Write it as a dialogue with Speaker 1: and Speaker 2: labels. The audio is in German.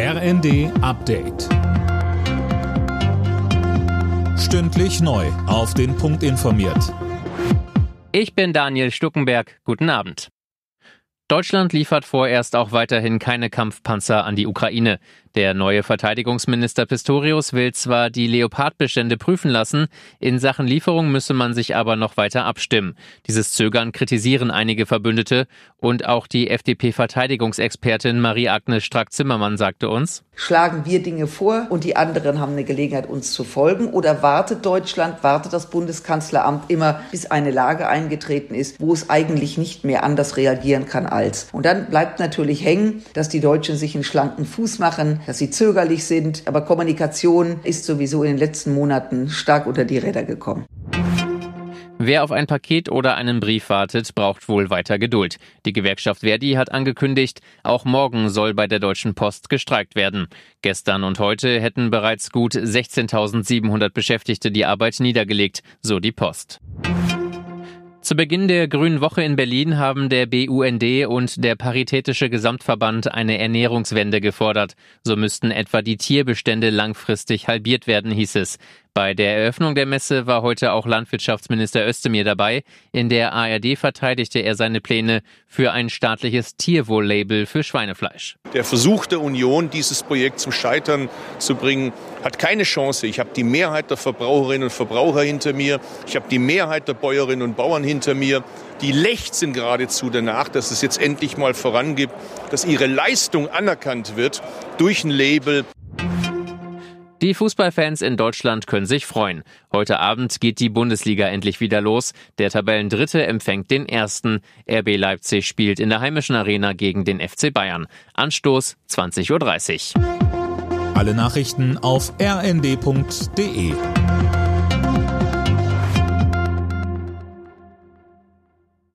Speaker 1: RND Update. Stündlich neu. Auf den Punkt informiert.
Speaker 2: Ich bin Daniel Stuckenberg. Guten Abend. Deutschland liefert vorerst auch weiterhin keine Kampfpanzer an die Ukraine. Der neue Verteidigungsminister Pistorius will zwar die Leopardbestände prüfen lassen, in Sachen Lieferung müsse man sich aber noch weiter abstimmen. Dieses Zögern kritisieren einige Verbündete und auch die FDP-Verteidigungsexpertin Marie-Agnes Strack-Zimmermann sagte uns,
Speaker 3: Schlagen wir Dinge vor und die anderen haben eine Gelegenheit, uns zu folgen oder wartet Deutschland, wartet das Bundeskanzleramt immer, bis eine Lage eingetreten ist, wo es eigentlich nicht mehr anders reagieren kann als. Und dann bleibt natürlich hängen, dass die Deutschen sich einen schlanken Fuß machen, dass sie zögerlich sind. Aber Kommunikation ist sowieso in den letzten Monaten stark unter die Räder gekommen.
Speaker 2: Wer auf ein Paket oder einen Brief wartet, braucht wohl weiter Geduld. Die Gewerkschaft Verdi hat angekündigt, auch morgen soll bei der Deutschen Post gestreikt werden. Gestern und heute hätten bereits gut 16.700 Beschäftigte die Arbeit niedergelegt, so die Post. Zu Beginn der Grünen Woche in Berlin haben der BUND und der Paritätische Gesamtverband eine Ernährungswende gefordert. So müssten etwa die Tierbestände langfristig halbiert werden, hieß es. Bei der Eröffnung der Messe war heute auch Landwirtschaftsminister Özdemir dabei. In der ARD verteidigte er seine Pläne für ein staatliches Tierwohl-Label für Schweinefleisch.
Speaker 4: Der Versuch der Union, dieses Projekt zum Scheitern zu bringen, hat keine Chance. Ich habe die Mehrheit der Verbraucherinnen und Verbraucher hinter mir. Ich habe die Mehrheit der Bäuerinnen und Bauern hinter mir. Die lechzen geradezu danach, dass es jetzt endlich mal vorangibt, dass ihre Leistung anerkannt wird durch ein Label.
Speaker 2: Die Fußballfans in Deutschland können sich freuen. Heute Abend geht die Bundesliga endlich wieder los. Der Tabellendritte empfängt den ersten. RB Leipzig spielt in der heimischen Arena gegen den FC Bayern. Anstoß 20.30 Uhr.
Speaker 1: Alle Nachrichten auf rnd.de